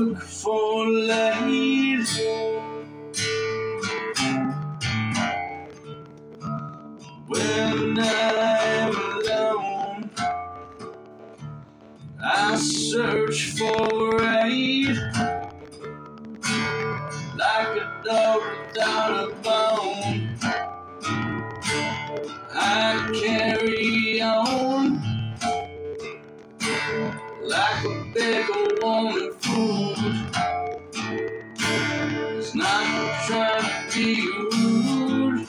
look for light. When I'm alone, I search for aid like a dog without a bone. I carry Like a beggar wanting food. It's not trying to be rude.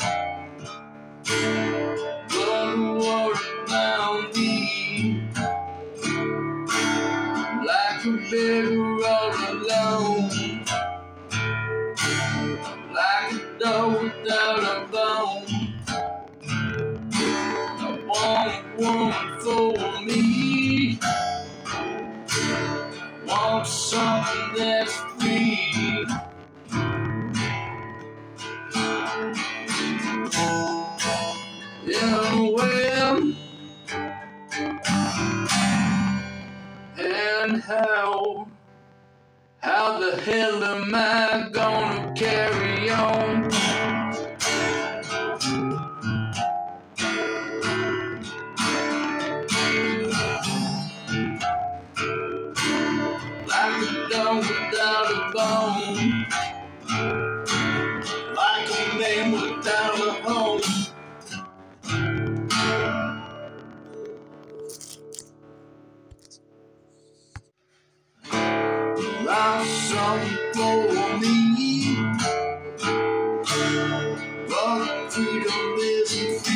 But what around me? Like a beggar all alone. Like a dog without a bone. I want a woman for me. Want something that's free. Yeah, well, and how? How the hell am I gonna carry Without a bone. Like a man without a home. Something for me. But freedom isn't